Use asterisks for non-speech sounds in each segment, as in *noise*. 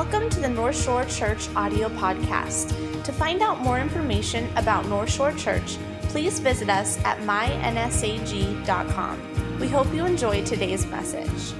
Welcome to the North Shore Church audio podcast. To find out more information about North Shore Church, please visit us at mynsag.com. We hope you enjoy today's message.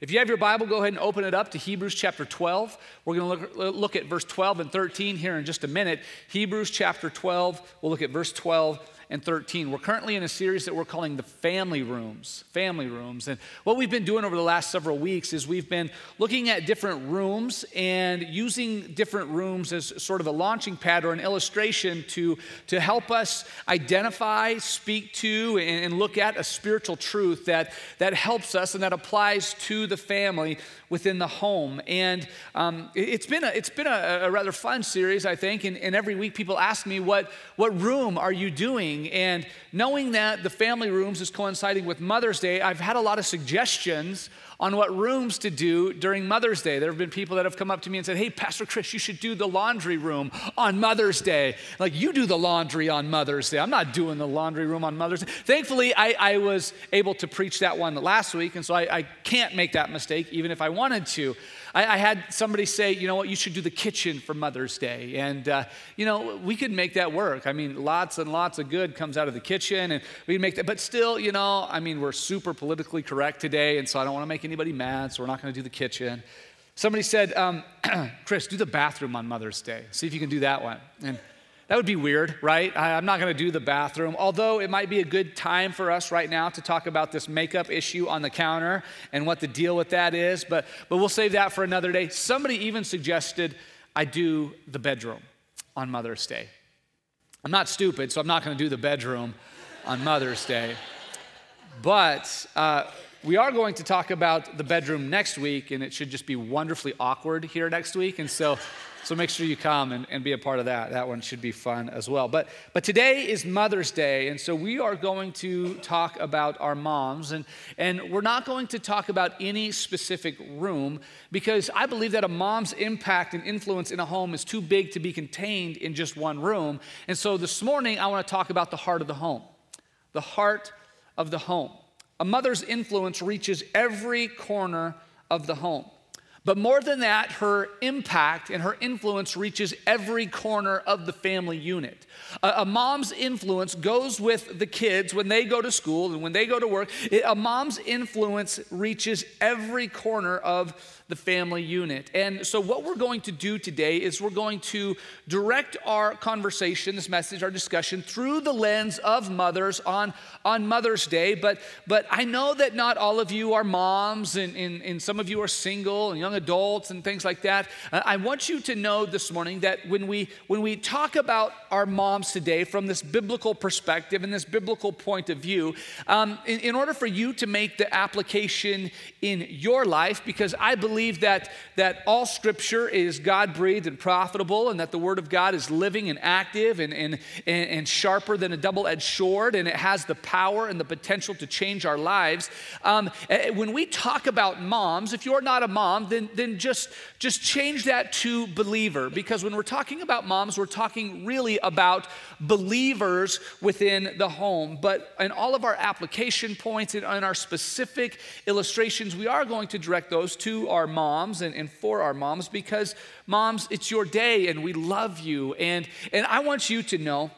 If you have your Bible, go ahead and open it up to Hebrews chapter 12. We're going to look, look, at verse 12 and 13 here in just a minute. Hebrews chapter 12, we'll look at verse 12 and 13. We're currently in a series that we're calling the family rooms. Family rooms. And what we've been doing over the last several weeks is we've been looking at different rooms and using different rooms as sort of a launching pad or an illustration to, to help us identify, speak to, and, and look at a spiritual truth that, that helps us and that applies to the family within the home. And um, it's been, a, it's been a, a rather fun series, I think. And, and every week people ask me, what, what room are you doing? And knowing that the family rooms is coinciding with Mother's Day, I've had a lot of suggestions on what rooms to do during Mother's Day. There have been people that have come up to me and said, Hey, Pastor Chris, you should do the laundry room on Mother's Day. Like, you do the laundry on Mother's Day. I'm not doing the laundry room on Mother's Day. Thankfully, I, I was able to preach that one last week, and so I, I can't make that mistake, even if I wanted to. I, I, had somebody say, you know what, you should do the kitchen for Mother's Day. And, uh, you know, we could make that work. I mean, lots and lots of good comes out of the kitchen, and we make that. But still, you know, I mean, we're super politically correct today, and so I don't want to make anybody mad, so we're not going to do the kitchen. Somebody said, um, *clears throat* Chris, do the bathroom on Mother's Day. See if you can do that one. And that would be weird, right? I, am not going to do the bathroom, although it might be a good time for us right now to talk about this makeup issue on the counter and what the deal with that is, but, but we'll save that for another day. Somebody even suggested I do the bedroom on Mother's Day. I'm not stupid, so I'm not going to do the bedroom on Mother's Day. But uh, we are going to talk about the bedroom next week, and it should just be wonderfully awkward here next week. And so so make sure you come and, and be a part of that. That one should be fun as well. But, but today is Mother's Day, and so we are going to talk about our moms. And, and we're not going to talk about any specific room because I believe that a mom's impact and influence in a home is too big to be contained in just one room. And so this morning, I want to talk about the heart of the home. The heart of the home. A mother's influence reaches every corner of the home. But more than that, her impact and her influence reaches every corner of the family unit. A, a, mom's influence goes with the kids when they go to school and when they go to work. A mom's influence reaches every corner of the family unit. And so, what we're going to do today is we're going to direct our conversation, this message, our discussion, through the lens of mothers on, on Mother's Day. But, but I know that not all of you are moms, and, and, and some of you are single and young adults and things like that. Uh, I want you to know this morning that when we, when we talk about our moms today from this biblical perspective and this biblical point of view, um, in, in order for you to make the application in your life, because I believe believe that, that all scripture is God breathed and profitable, and that the word of God is living and active and, and, and, sharper than a double edged sword, and it has the power and the potential to change our lives. Um, when we talk about moms, if you're not a mom, then, then just, just change that to believer, because when we're talking about moms, we're talking really about believers within the home. But in all of our application points and in our specific illustrations, we are going to direct those to our our moms and, and for our moms because, moms, it's your day and we love you. And, and I want you to know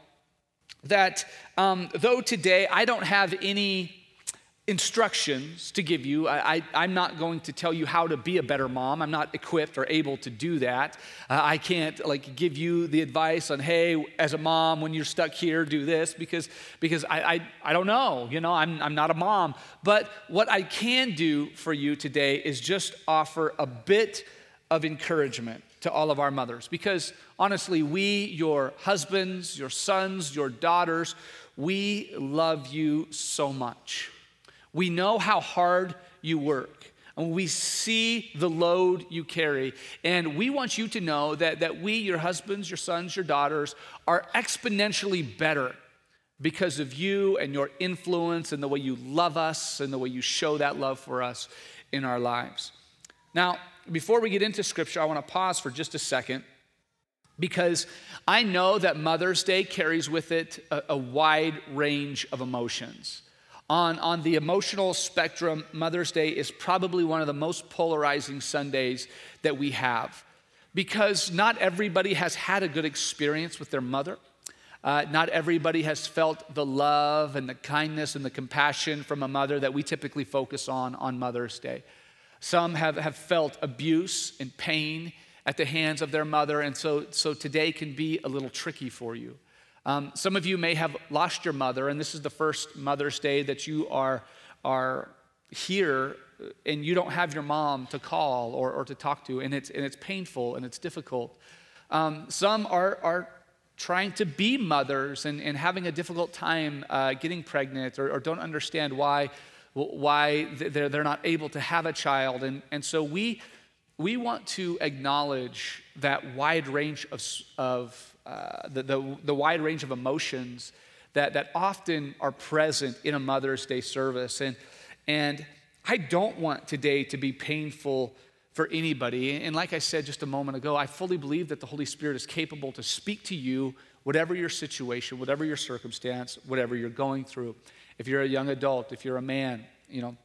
that um, though today I don't have any instructions to give you. I, am not going to tell you how to be a better mom. I'm not equipped or able to do that. Uh, I can't like give you the advice on, hey, as a mom, when you're stuck here, do this because because I I, I don't know. You know, I'm I'm not a mom. But what I can do for you today is just offer a bit of encouragement to all of our mothers because honestly, we, your husbands, your sons, your daughters, we love you so much. We know how hard you work. And we see the load you carry. And we want you to know that, that we, your husbands, your sons, your daughters, are exponentially better because of you and your influence and the way you love us and the way you show that love for us in our lives. Now, before we get into scripture, I want to pause for just a second because I know that Mother's Day carries with it a, a wide range of emotions. On, on the emotional spectrum, Mother's Day is probably one of the most polarizing Sundays that we have because not everybody has had a good experience with their mother. Uh, not everybody has felt the love and the kindness and the compassion from a mother that we typically focus on on Mother's Day. Some have, have felt abuse and pain at the hands of their mother, and so, so today can be a little tricky for you. Um, some of you may have lost your mother, and this is the first Mother's Day that you are, are here and you don't have your mom to call or, or to talk to, and it's, and it's painful and it's difficult. Um, some are, are trying to be mothers and, and having a difficult time uh, getting pregnant or, or, don't understand why, why they're, they're not able to have a child. And, and so we, we want to acknowledge that wide range of, of uh, the, the, the wide range of emotions that, that often are present in a Mother's Day service. And, and I don't want today to be painful for anybody. And like I said just a moment ago, I fully believe that the Holy Spirit is capable to speak to you, whatever your situation, whatever your circumstance, whatever you're going through. If you're a young adult, if you're a man, you know,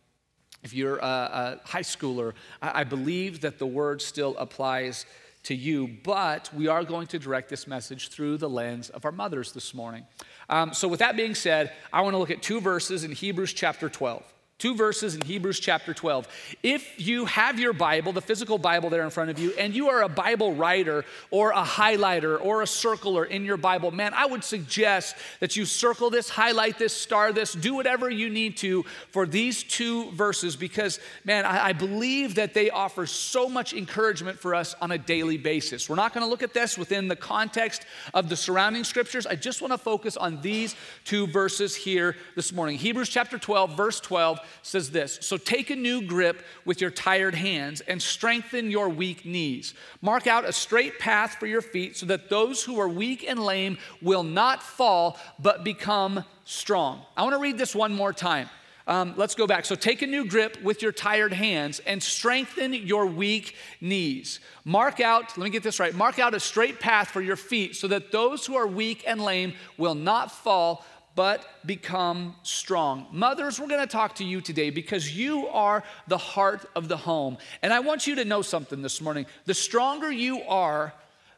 if you're a, a high schooler, I, I believe that the word still applies to you, but we are going to direct this message through the lens of our mothers this morning. Um, so, with that being said, I want to look at two verses in Hebrews chapter 12. Two verses in Hebrews chapter 12. If you have your Bible, the physical Bible there in front of you, and you are a Bible writer or a highlighter or a circler in your Bible, man, I would suggest that you circle this, highlight this, star this, do whatever you need to for these two verses because, man, I, I believe that they offer so much encouragement for us on a daily basis. We're not going to look at this within the context of the surrounding scriptures. I just want to focus on these two verses here this morning. Hebrews chapter 12, verse 12 says this So take a new grip with your tired hands and strengthen your weak knees. Mark out a straight path for your feet so that those who are weak and lame will not fall but become strong. I want to read this one more time. Um, let's go back. So take a new grip with your tired hands and strengthen your weak knees. Mark out, let me get this right, mark out a straight path for your feet so that those who are weak and lame will not fall but become strong. Mothers, we're gonna talk to you today because you are the heart of the home. And I want you to know something this morning. The stronger you are,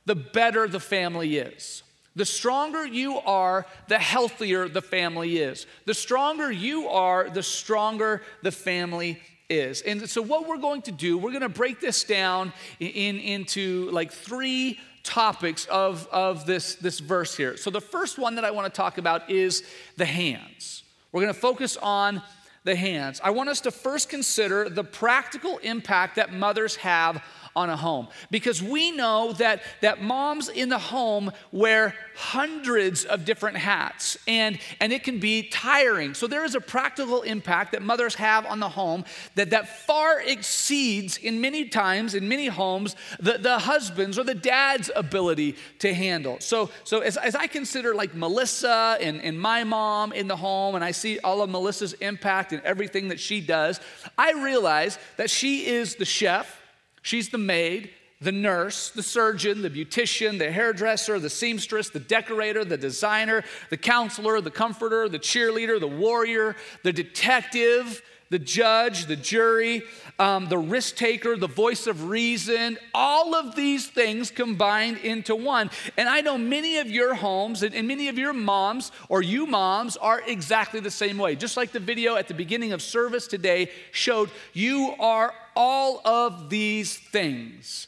the better the family is. The stronger you are, the healthier the family is. The stronger you are, the stronger the family is. And so, what we're going to do, we're to break this down in, into like three topics of, of this, this verse here. So, the first one that I want to talk about is the hands. We're going to focus on the hands. I want us to first consider the practical impact that mothers have on a home. Because we know that, that moms in the home wear hundreds of different hats and, and it can be tiring. So there is a practical impact that mothers have on the home that, that far exceeds in many times, in many homes, the, the husband's or the dad's ability to handle. So, so as, as I consider like Melissa and, and my mom in the home and I see all of Melissa's impact and everything that she does, I realize that she is the chef She's the maid, the nurse, the surgeon, the beautician, the hairdresser, the seamstress, the decorator, the designer, the counselor, the comforter, the cheerleader, the warrior, the detective, the judge, the jury, um, the risk taker, the voice of reason, all of these things combined into one. And I know many of your homes and, and many of your moms or you moms are exactly the same way. Just like the video at the beginning of service today showed, you are all of these things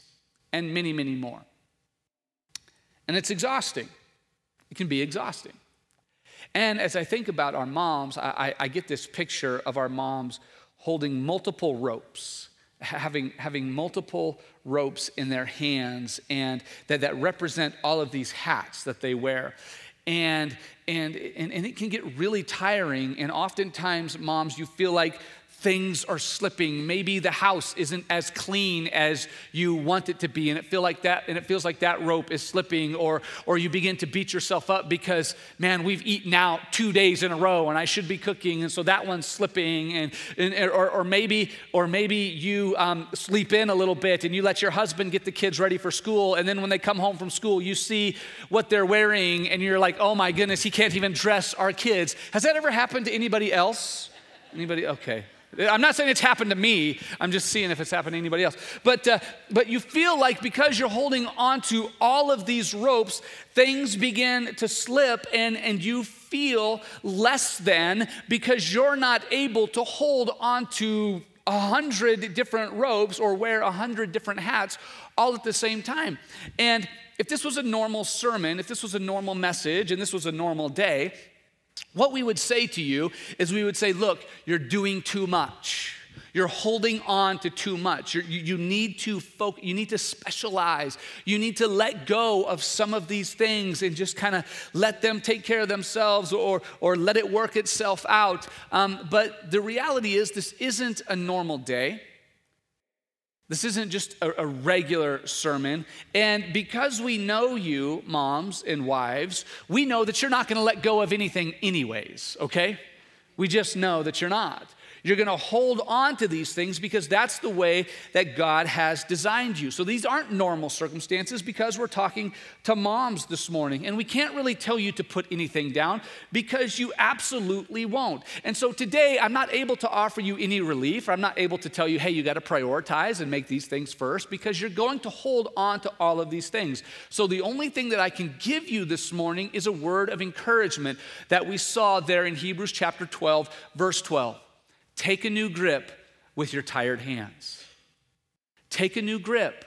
and many, many more. And it's exhausting. It can be exhausting. And as I think about our moms, I, I, get this picture of our moms holding multiple ropes, having, having multiple ropes in their hands, and that, that represent all of these hats that they wear. And, and, and, and it can get really tiring. And oftentimes, moms, you feel like things are slipping. Maybe the house isn't as clean as you want it to be, and it feel like that, and it feels like that rope is slipping, or or you begin to beat yourself up because man, we've eaten out two days in a row, and I should be cooking, and so that one's slipping, and, and or, or maybe or maybe you um, sleep in a little bit, and you let your husband get the kids ready for school, and then when they come home from school, you see what they're wearing, and you're like, oh my goodness, he can't even dress our kids. Has that ever happened to anybody else? Anybody? Okay. I'm not saying it's happened to me. I'm just seeing if it's happened to anybody else. But, uh, but you feel like because you're holding on to all of these ropes, things begin to slip and, and you feel less than because you're not able to hold on to a hundred different ropes or wear a hundred different hats all at the same time. And if this was a normal sermon, if this was a normal message, and this was a normal day, what we would say to you is we would say, look, you're doing too much. You're holding on to too much. You're, you you need to focus, you need to specialize. You need to let go of some of these things and just kind of let them take care of themselves or, or let it work itself out. Um, but the reality is, this isn't a normal day. This isn't just a, a, regular sermon. And because we know you, moms and wives, we know that you're not going to let go of anything, anyways, okay? We just know that you're not. You're going to hold on to these things because that's the way that God has designed you. So these aren't normal circumstances because we're talking to moms this morning. And we can't really tell you to put anything down because you absolutely won't. And so today, I'm not able to offer you any relief. I'm not able to tell you, hey, you got to prioritize and make these things first because you're going to hold on to all of these things. So the only thing that I can give you this morning is a word of encouragement that we saw there in Hebrews chapter 12, verse 12. Take a new grip with your tired hands. Take a new grip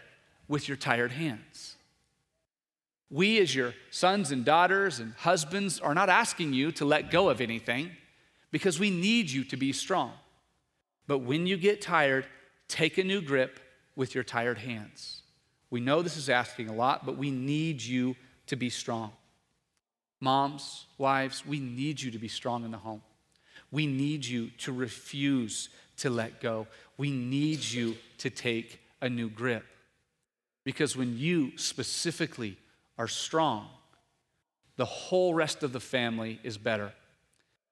with your tired hands. We, as your sons and daughters and husbands, are not asking you to let go of anything because we need you to be strong. But when you get tired, take a new grip with your tired hands. We know this is asking a lot, but we need you to be strong. Moms, wives, we need you to be strong in the home. We need you to refuse to let go. We need you to take a new grip. Because when you specifically are strong, the whole rest of the family is better.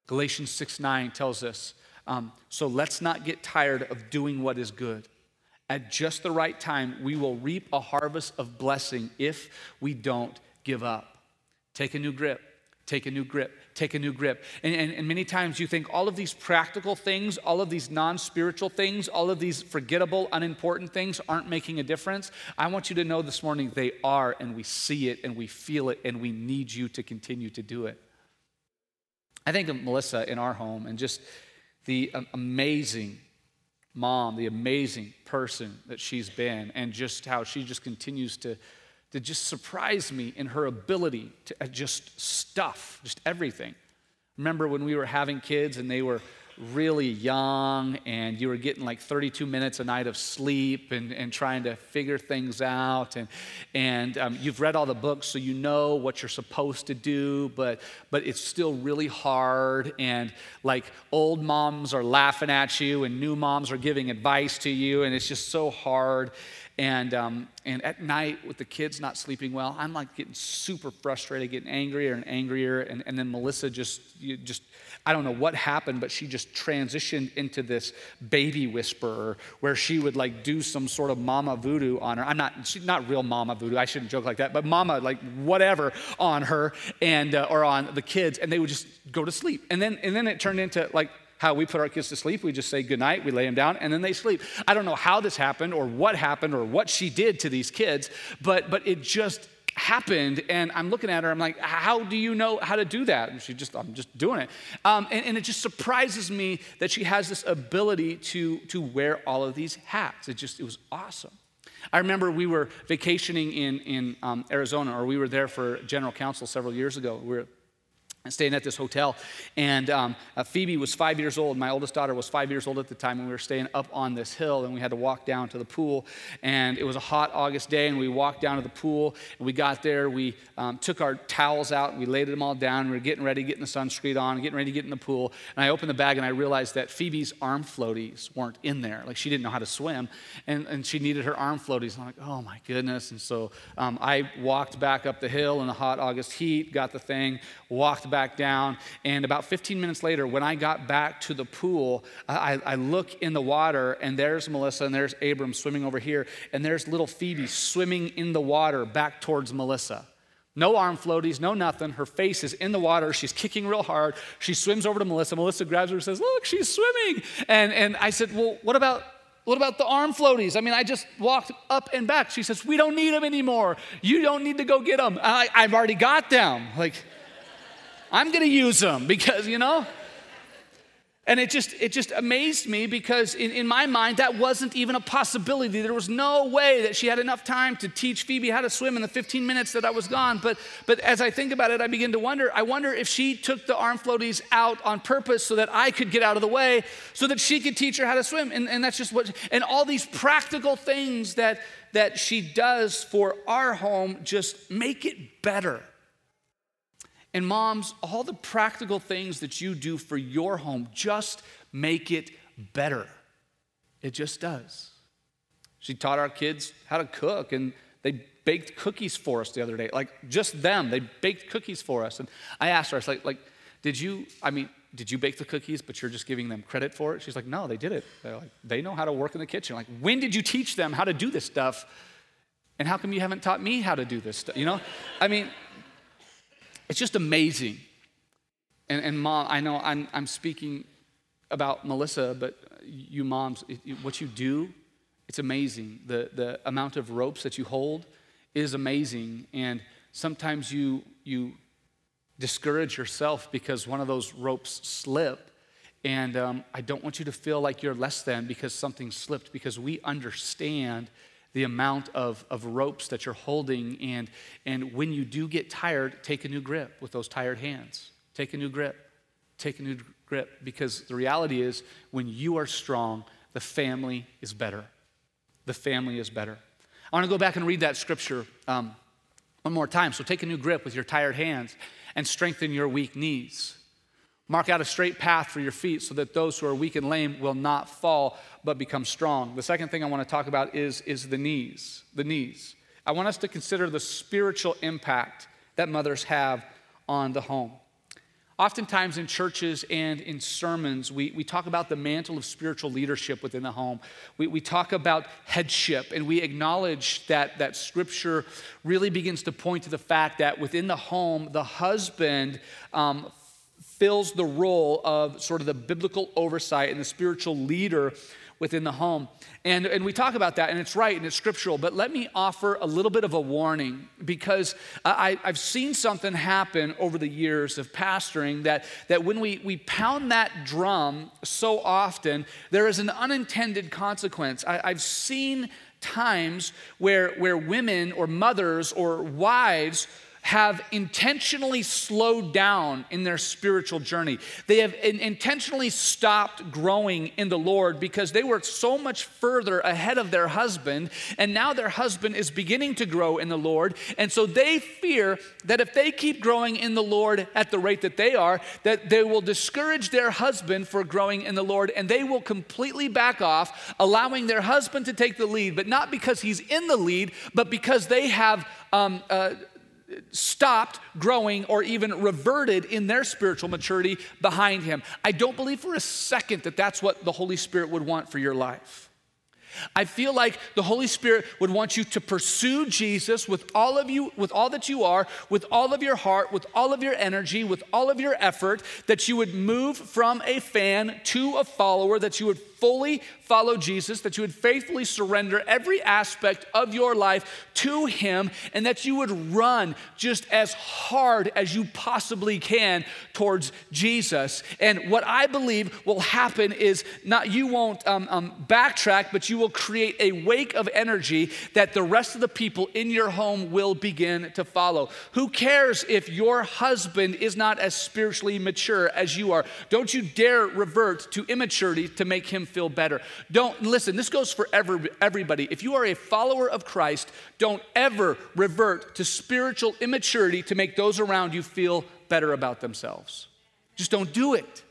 Galatians 6 9 tells us, um, so let's not get tired of doing what is good. At just the right time, we will reap a harvest of blessing if we don't give up. Take a new grip. Take a new grip. Take a new grip. And, and, and many times you think all of these practical things, all of these non spiritual things, all of these forgettable, unimportant things aren't making a difference. I want you to know this morning they are, and we see it, and we feel it, and we need you to continue to do it. I think of Melissa in our home and just the amazing mom, the amazing person that she's been, and just how she just continues to to just surprise me in her ability to uh, just stuff, just everything. Remember when we were having kids and they were really young and you were getting like 32 minutes a night of sleep and, and trying to figure things out and, and um, you've read all the books so you know what you're supposed to do but, but it's still really hard and like old moms are laughing at you and new moms are giving advice to you and it's just so hard and, um, and at night, with the kids not sleeping well, I'm like getting super frustrated, getting angrier and angrier. And, and then Melissa just, just, I don't know what happened, but she just transitioned into this baby whisperer where she would like do some sort of mama voodoo on her. I'm not, she's not real mama voodoo. I shouldn't joke like that, but mama, like whatever on her and, uh, or on the kids. And they would just go to sleep. And then, and then it turned into like, how we put our kids to sleep. We just say goodnight, we lay them down, and then they sleep. I don't know how this happened or what happened or what she did to these kids, but, but it just happened and i'm looking at her i'm like how do you know how to do that? And she just i'm just doing it. Um, and, and, it just surprises me that she has this ability to to wear all of these hats. It just it was awesome. I remember we were vacationing in in um, arizona or we were there for general council several years ago. We were staying at this hotel. And um, uh, Phoebe was five years old. My oldest daughter was five years old at the time, and we were staying up on this hill, and we had to walk down to the pool. And it was a hot August day, and we walked down to the pool. And we got there, we um, took our towels out, we laid them all down. We were getting ready, getting the sunscreen on, getting ready to get in the pool. And I opened the bag, and I realized that Phoebe's arm floaties weren't in there. Like she didn't know how to swim, and, and she needed her arm floaties. I'm like, oh my goodness. And so um, I walked back up the hill in the hot August heat, got the thing, walked back down. And about 15 minutes later, when I got back to the pool, I, I look in the water, and there's Melissa and there's Abram swimming over here, and there's little Phoebe swimming in the water back towards Melissa. No arm floaties, no nothing. Her face is in the water. She's kicking real hard. She swims over to Melissa. Melissa grabs her and says, Look, she's swimming. And, and I said, Well, what about what about the arm floaties? I mean, I just walked up and back. She says, We don't need them anymore. You don't need to go get them. I, have already got them. Like, I'm going to use them because, you know. And it just, it just amazed me because in, in my mind, that wasn't even a possibility. There was no way that she had enough time to teach Phoebe how to swim in the 15 minutes that I was gone. But, but as I think about it, I begin to wonder I wonder if she took the arm floaties out on purpose so that I could get out of the way so that she could teach her how to swim. And, and that's just what, and all these practical things that, that she does for our home just make it better. And moms, all the practical things that you do for your home just make it better. It just does. She taught our kids how to cook, and they baked cookies for us the other day. Like just them, they baked cookies for us. And I asked her, I was like, like, did you, I mean, did you bake the cookies, but you're just giving them credit for it? She's like, no, they did it. They're like, they know how to work in the kitchen. Like, when did you teach them how to do this stuff? And how come you haven't taught me how to do this stuff? You know? I mean, it's just amazing. And, and mom, I know I'm, I'm speaking about Melissa, but you moms, what you do, it's amazing. The, the amount of ropes that you hold is amazing. And sometimes you, you discourage yourself because one of those ropes slipped. And um, I don't want you to feel like you're less than because something slipped, because we understand the amount of, of ropes that you're holding. And, and when you do get tired, take a new grip with those tired hands. Take a new grip. Take a new grip because the reality is when you are strong, the family is better. The family is better. I want to go back and read that scripture um, one more time. So take a new grip with your tired hands and strengthen your weak knees. Mark out a straight path for your feet so that those who are weak and lame will not fall but become strong. The second thing I want to talk about is, is the knees. The knees. I want us to consider the spiritual impact that mothers have on the home. Oftentimes in churches and in sermons, we, we talk about the mantle of spiritual leadership within the home. We, we talk about headship, and we acknowledge that, that scripture really begins to point to the fact that within the home, the husband um, fills the role of sort of the biblical oversight and the spiritual leader within the home. And, and we talk about that, and it's right and it's scriptural, but let me offer a little bit of a warning because I, I've seen something happen over the years of pastoring that, that when we, we pound that drum so often, there is an unintended consequence. I, I've seen times where, where women or mothers or wives have intentionally slowed down in their spiritual journey. They have intentionally stopped growing in the Lord because they were so much further ahead of their husband, and now their husband is beginning to grow in the Lord. And so they fear that if they keep growing in the Lord at the rate that they are, that they will discourage their husband for growing in the Lord, and they will completely back off, allowing their husband to take the lead, but not because he's in the lead, but because they have um, uh, stopped growing or even reverted in their spiritual maturity behind him. I don't believe for a second that that's what the Holy Spirit would want for your life. I feel like the Holy Spirit would want you to pursue Jesus with all of you, with all that you are, with all of your heart, with all of your energy, with all of your effort, that you would move from a fan to a follower, that you would fully follow Jesus, that you would faithfully surrender every aspect of your life to Him, and that you would run just as hard as you possibly can towards Jesus. And what I believe will happen is not you won't um, um, backtrack, but you will create a wake of energy that the rest of the people in your home will begin to follow. Who cares if your husband is not as spiritually mature as you are? Don't you dare revert to immaturity to make him feel better. Don't listen, this goes for every, everybody. If you are a follower of Christ, don't ever revert to spiritual immaturity to make those around you feel better about themselves. Just don't do it.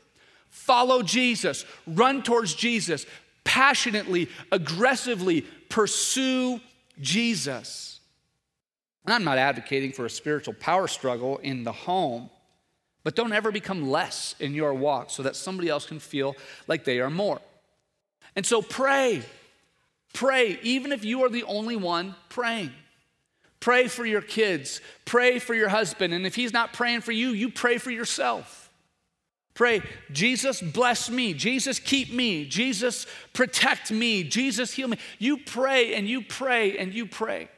Follow Jesus, run towards Jesus, passionately, aggressively pursue Jesus. And I'm not advocating for a spiritual power struggle in the home, but don't ever become less in your walk so that somebody else can feel like they are more. And so pray. Pray, even if you are the only one praying. Pray for your kids. Pray for your husband. And if he's not praying for you, you pray for yourself. Pray, Jesus bless me. Jesus keep me. Jesus protect me. Jesus heal me. You pray and you pray and you pray.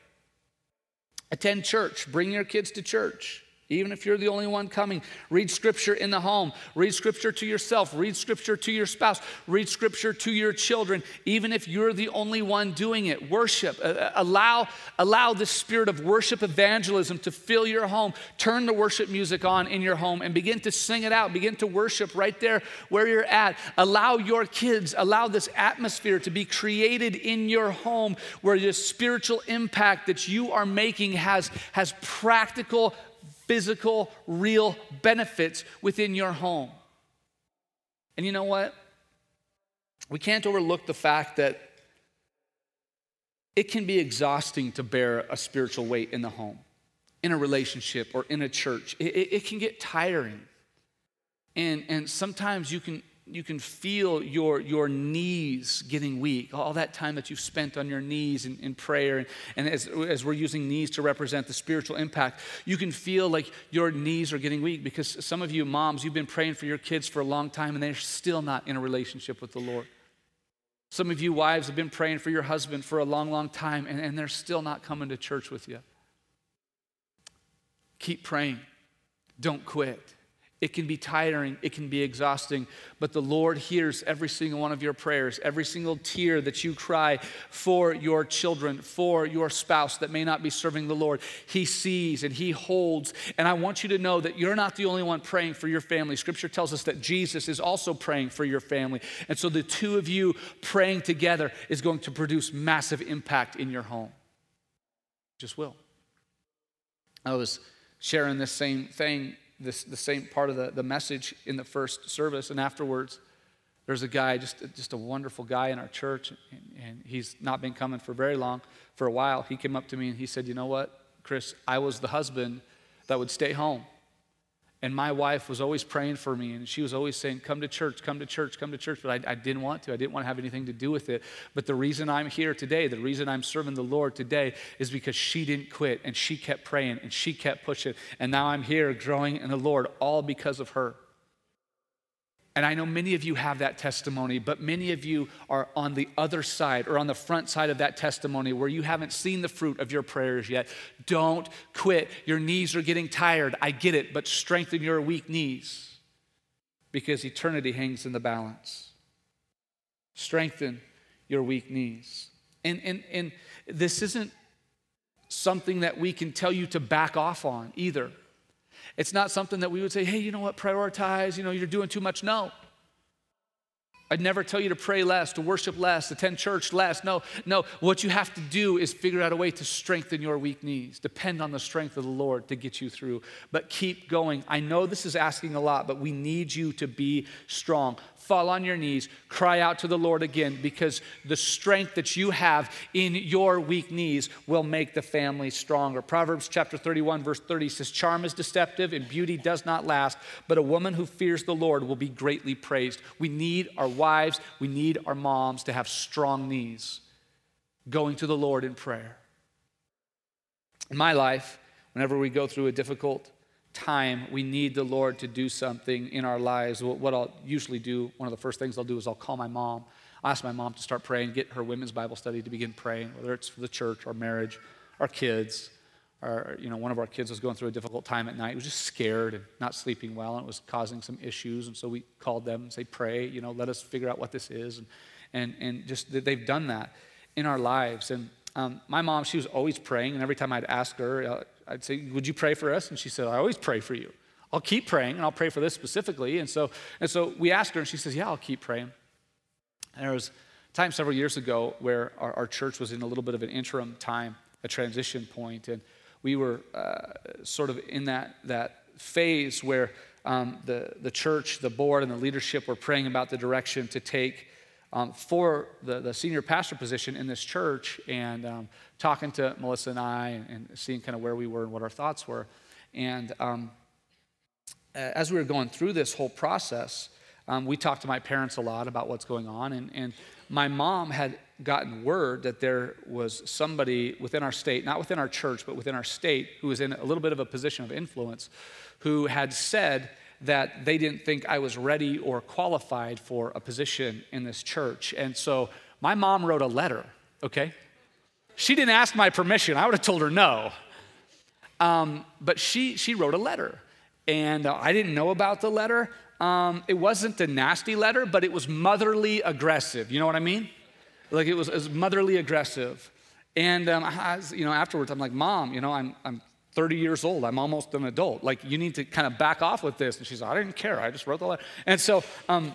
Attend church. Bring your kids to church even if you're the only one coming. Read scripture in the home. Read scripture to yourself. Read scripture to your spouse. Read scripture to your children, even if you're the only one doing it. Worship. Uh, uh allow, allow the spirit of worship evangelism to fill your home. Turn the worship music on in your home and begin to sing it out. Begin to worship right there where you're at. Allow your kids, allow this atmosphere to be created in your home where the spiritual impact that you are making has, has practical physical, real benefits within your home. And you know what? We can't overlook the fact that it can be exhausting to bear a spiritual weight in the home, in a relationship, or in a church. It, it, it can get tiring. And, and sometimes you can you can feel your, your knees getting weak, all that time that you've spent on your knees in, in prayer. And, and as, as we're using knees to represent the spiritual impact, you can feel like your knees are getting weak because some of you moms, you've been praying for your kids for a long time and they're still not in a relationship with the Lord. Some of you wives have been praying for your husband for a long, long time and, and they're still not coming to church with you. Keep praying, don't quit. It can be tiring, it can be exhausting, but the Lord hears every single one of your prayers, every single tear that you cry for your children, for your spouse that may not be serving the Lord. He sees and He holds. And I want you to know that you're not the only one praying for your family. Scripture tells us that Jesus is also praying for your family. And so the two of you praying together is going to produce massive impact in your home. Just will. I was sharing this same thing this, the same part of the, the message in the first service. And afterwards, there's a guy, just, just a wonderful guy in our church, and, and he's not been coming for very long, for a while. He came up to me and he said, You know what, Chris, I was the husband that would stay home. And my wife was always praying for me, and she was always saying, Come to church, come to church, come to church. But I, I, didn't want to. I didn't want to have anything to do with it. But the reason I'm here today, the reason I'm serving the Lord today, is because she didn't quit, and she kept praying, and she kept pushing. And now I'm here growing in the Lord, all because of her. And I know many of you have that testimony, but many of you are on the other side or on the front side of that testimony where you haven't seen the fruit of your prayers yet. Don't quit. Your knees are getting tired. I get it, but strengthen your weak knees because eternity hangs in the balance. Strengthen your weak knees. And, and, and this isn't something that we can tell you to back off on either. It's not something that we would say, hey, you know what, prioritize, you know, you're doing too much. No. I'd never tell you to pray less, to worship less, attend church less. No, no. What you have to do is figure out a way to strengthen your weak knees. Depend on the strength of the Lord to get you through. But keep going. I know this is asking a lot, but we need you to be strong fall on your knees, cry out to the Lord again, because the strength that you have in your weak knees will make the family stronger. Proverbs chapter 31, verse 30 says, Charm is deceptive and beauty does not last, but a woman who fears the Lord will be greatly praised. We need our wives, we need our moms to have strong knees going to the Lord in prayer. In my life, whenever we go through a difficult time we need the Lord to do something in our lives, what I'll usually do, one of the first things I'll do is I'll call my mom I asked my mom to start praying, get her women's Bible study to begin praying, whether it's for the church, our marriage, our kids. Our, you know, one of our kids was going through a difficult time at night. He was just scared and not sleeping well, and it was causing some issues. And so we called them and say, pray, you know, let us figure out what this is. And, and, and just they've done that in our lives. And um, my mom, she was always praying, and every time I'd ask her, uh, I'd say, Would you pray for us? And she said, I always pray for you. I'll keep praying, and I'll pray for this specifically. And so, and so we asked her, and she says, Yeah, I'll keep praying. And there was a time several years ago where our, our church was in a little bit of an interim time, a transition point, and we were uh, sort of in that, that phase where um, the, the church, the board, and the leadership were praying about the direction to take um, for the, the senior pastor position in this church and um, talking to Melissa and I and, and, seeing kind of where we were and what our thoughts were. And um, as we were going through this whole process, um, we talked to my parents a lot about what's going on. And, and my mom had gotten word that there was somebody within our state, not within our church, but within our state, who was in a little bit of a position of influence, who had said, that they didn't think I was ready or qualified for a position in this church. And so my mom wrote a letter, okay? She didn't ask my permission. I would have told her no. Um, but she, she wrote a letter. And uh, I didn't know about the letter. Um, it wasn't a nasty letter, but it was motherly aggressive. You know what I mean? Like it was, it was motherly aggressive. And um, I, you know, afterwards, I'm like, Mom, you know, I'm, I'm 30 years old. I'm almost an adult. Like, you need to kind of back off with this. And she's like, I didn't care. I just wrote the letter. And so, um,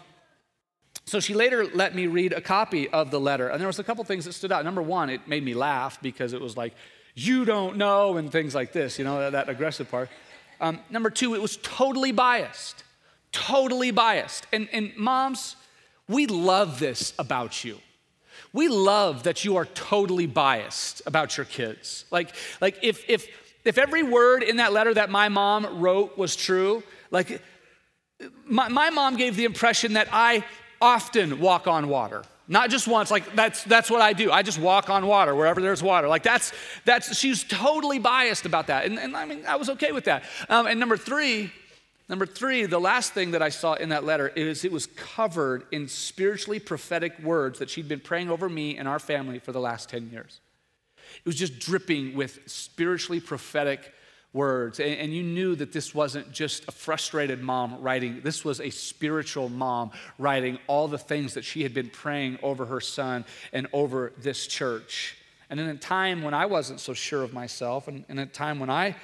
so she later let me read a copy of the letter. And there was a couple things that stood out. Number one, it made me laugh because it was like, you don't know, and things like this, you know, that, that aggressive part. Um, number two, it was totally biased. Totally biased. And, and moms, we love this about you. We love that you are totally biased about your kids. Like, like if, if, if every word in that letter that my mom wrote was true, like my, my mom gave the impression that I often walk on water. Not just once like that's that's what i do. I just walk on water wherever there's water. Like that's that's she's totally biased about that. And, and i mean i was okay with that. Um, and number three number three the last thing that i saw in that letter is it was covered in spiritually prophetic words that she'd been praying over me and our family for the last 10 years it was just dripping with spiritually prophetic words. And, and, you knew that this wasn't just a frustrated mom writing, this was a spiritual mom writing all the things that she had been praying over her son and over this church. And in a time when I wasn't so sure of myself, and in a time when I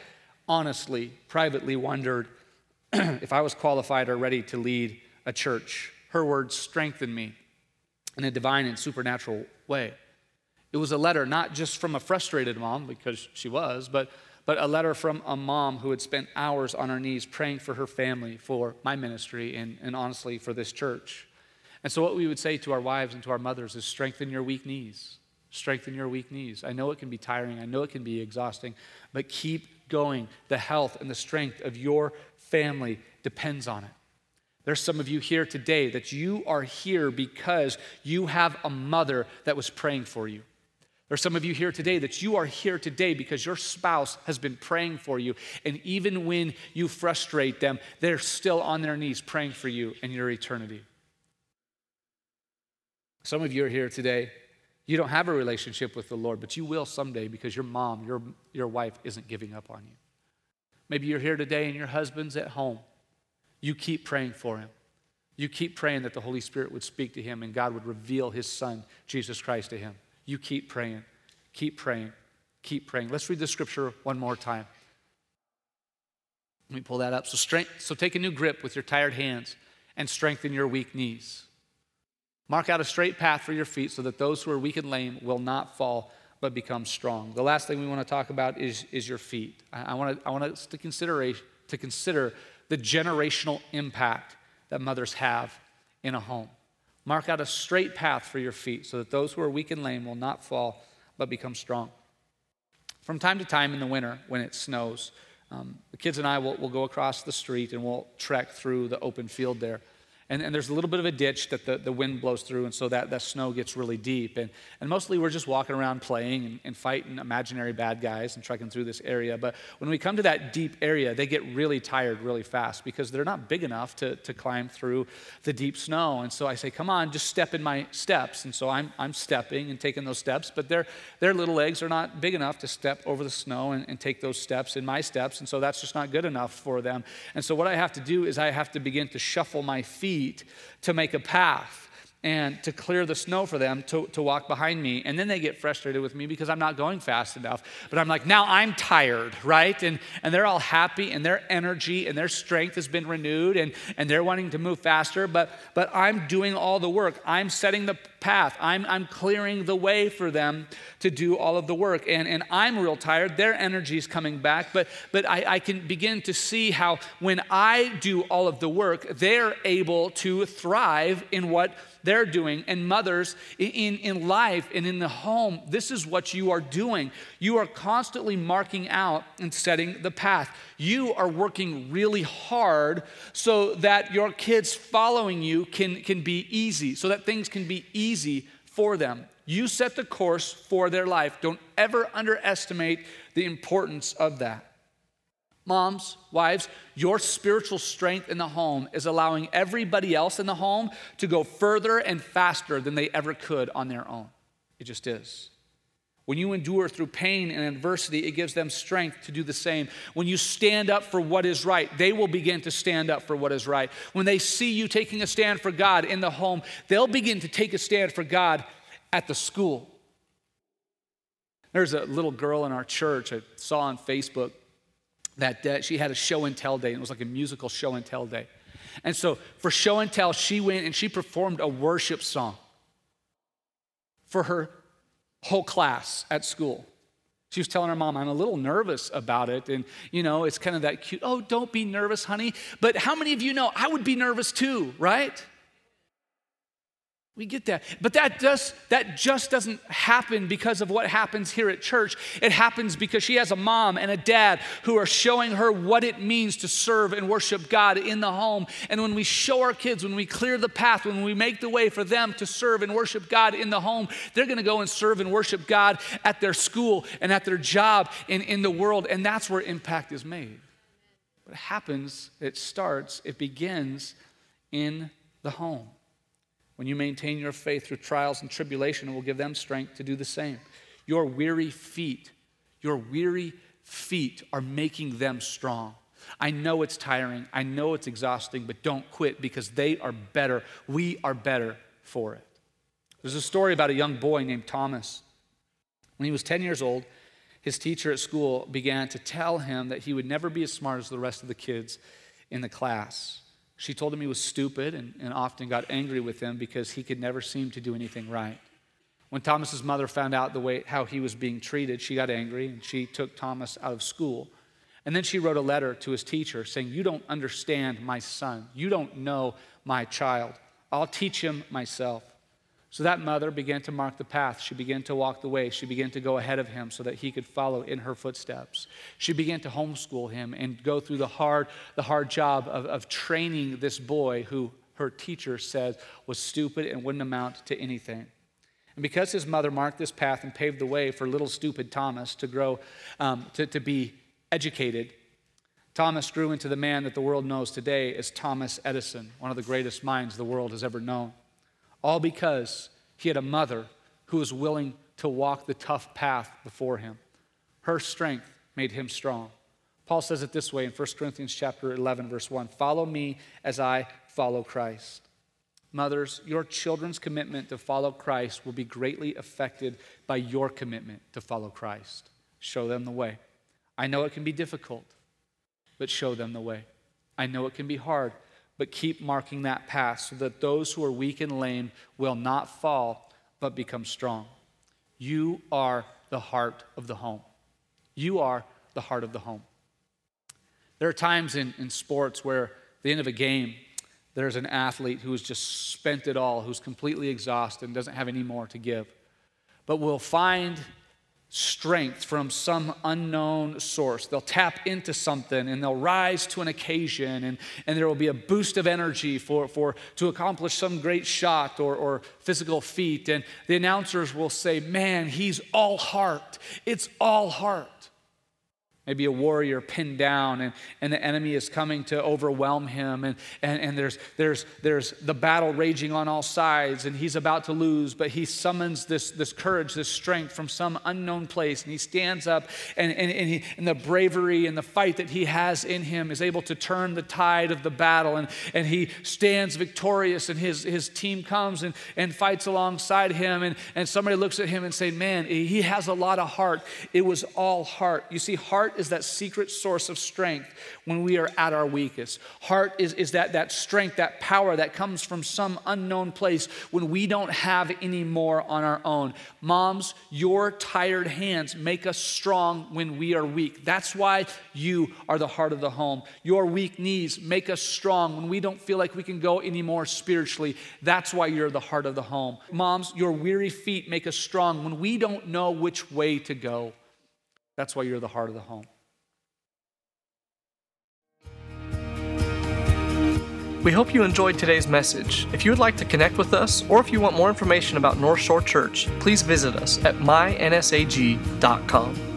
honestly, privately wondered *clears throat* if I was qualified or ready to lead a church, her words strengthened me in a divine and supernatural way. It was a letter not just from a frustrated mom, because she was, but, but a letter from a mom who had spent hours on her knees praying for her family, for my ministry, and, and honestly for this church. And so, what we would say to our wives and to our mothers is strengthen your weak knees. Strengthen your weak knees. I know it can be tiring, I know it can be exhausting, but keep going. The health and the strength of your family depends on it. There's some of you here today that you are here because you have a mother that was praying for you. There's some of you here today that you are here today because your spouse has been praying for you. And even when you frustrate them, they're still on their knees praying for you and your eternity. Some of you are here today. You don't have a relationship with the Lord, but you will someday because your mom, your, your wife isn't giving up on you. Maybe you're here today and your husband's at home. You keep praying for him. You keep praying that the Holy Spirit would speak to him and God would reveal his son, Jesus Christ, to him. You keep praying, keep praying, keep praying. Let's read the scripture one more time. Let me pull that up. So, strength, so take a new grip with your tired hands and strengthen your weak knees. Mark out a straight path for your feet so that those who are weak and lame will not fall but become strong. The last thing we want to talk about is, is your feet. I, I, want to, I want us to consider, to consider the generational impact that mothers have in a home. Mark out a straight path for your feet so that those who are weak and lame will not fall but become strong. From time to time in the winter, when it snows, um, the kids and I will, will go across the street and we'll trek through the open field there. And, and, there's a little bit of a ditch that the, the wind blows through, and so that, that snow gets really deep. And, and mostly we're just walking around playing and, and fighting imaginary bad guys and trekking through this area. But when we come to that deep area, they get really tired really fast because they're not big enough to, to climb through the deep snow. And so I say, Come on, just step in my steps. And so I'm, I'm stepping and taking those steps, but their, their little legs are not big enough to step over the snow and, and take those steps in my steps. And so that's just not good enough for them. And so what I have to do is I have to begin to shuffle my feet feet to make a path and to clear the snow for them to, to walk behind me. And then they get frustrated with me because I'm not going fast enough. But I'm like, now I'm tired, right? And, and they're all happy and their energy and their strength has been renewed and, and they're wanting to move faster. But, but I'm doing all the work. I'm setting the path. I'm, I'm clearing the way for them to do all of the work. And, and I'm real tired. Their energy is coming back. But, but I, I can begin to see how when I do all of the work, they're able to thrive in what they're doing. And mothers in, in life and in the home, this is what you are doing. You are constantly marking out and setting the path. You are working really hard so that your kids following you can, can be easy, so that things can be easy for them. You set the course for their life. Don't ever underestimate the importance of that. Moms, wives, your spiritual strength in the home is allowing everybody else in the home to go further and faster than they ever could on their own. It just is. When you endure through pain and adversity, it gives them strength to do the same. When you stand up for what is right, they will begin to stand up for what is right. When they see you taking a stand for God in the home, they'll begin to take a stand for God at the school. There's a little girl in our church I saw on Facebook that uh, she had a show and tell day, and it was like a musical show and tell day. And so for show and tell, she went and she performed a worship song for her whole class at school. She was telling her mom, I'm a little nervous about it. And, you know, it's kind of that cute, oh, don't be nervous, honey. But how many of you know I would be nervous too, right? We get that. But that just, that just doesn't happen because of what happens here at church. It happens because she has a mom and a dad who are showing her what it means to serve and worship God in the home. And when we show our kids, when we clear the path, when we make the way for them to serve and worship God in the home, they're going to go and serve and worship God at their school and at their job and in the world. And that's where impact is made. What happens, it starts, it begins in the home. When you maintain your faith through trials and tribulation, it will give them strength to do the same. Your weary feet, your weary feet are making them strong. I know it's tiring, I know it's exhausting, but don't quit because they are better. We are better for it. There's a story about a young boy named Thomas. When he was 10 years old, his teacher at school began to tell him that he would never be as smart as the rest of the kids in the class. She told him he was stupid and, and often got angry with him because he could never seem to do anything right. When Thomas's mother found out the way how he was being treated, she got angry and she took Thomas out of school. And then she wrote a letter to his teacher saying, You don't understand my son. You don't know my child. I'll teach him myself. So that mother began to mark the path. She began to walk the way. She began to go ahead of him so that he could follow in her footsteps. She began to homeschool him and go through the hard, the hard job of, of training this boy who her teacher said was stupid and wouldn't amount to anything. And because his mother marked this path and paved the way for little stupid Thomas to grow, um, to, to be educated, Thomas grew into the man that the world knows today as Thomas Edison, one of the greatest minds the world has ever known all because he had a mother who was willing to walk the tough path before him. Her strength made him strong. Paul says it this way in 1 Corinthians chapter 11 verse 1, "Follow me as I follow Christ." Mothers, your children's commitment to follow Christ will be greatly affected by your commitment to follow Christ. Show them the way. I know it can be difficult, but show them the way. I know it can be hard, but keep marking that path so that those who are weak and lame will not fall, but become strong. You are the heart of the home. You are the heart of the home. There are times in, in sports where, at the end of a game, there's an athlete who has just spent it all, who's completely exhausted and doesn't have any more to give. But we'll find strength from some unknown source. They'll tap into something and they'll rise to an occasion, and, and there will be a boost of energy for, for to accomplish some great shot or, or physical feat. And the announcers will say, Man, he's all heart. It's all heart. Maybe a warrior pinned down and, and the enemy is coming to overwhelm him, and, and, and there's, there's, there's the battle raging on all sides, and he's about to lose, but he summons this, this courage, this strength from some unknown place, and he stands up, and, and, and, he, and the bravery and the fight that he has in him is able to turn the tide of the battle, and, and he stands victorious, and his, his team comes and, and fights alongside him, and, and somebody looks at him and say, Man, he has a lot of heart. It was all heart. You see, heart Heart is that secret source of strength when we are at our weakest. Heart is, is that, that strength, that power that comes from some unknown place when we don't have any more on our own. Moms, your tired hands make us strong when we are weak. That's why you are the heart of the home. Your weak knees make us strong when we don't feel like we can go anymore spiritually. That's why you're the heart of the home. Moms, your weary feet make us strong when we don't know which way to go. That's why you're the heart of the home. We hope you enjoyed today's message. If you would like to connect with us, or if you want more information about North Shore Church, please visit us at mynsag.com.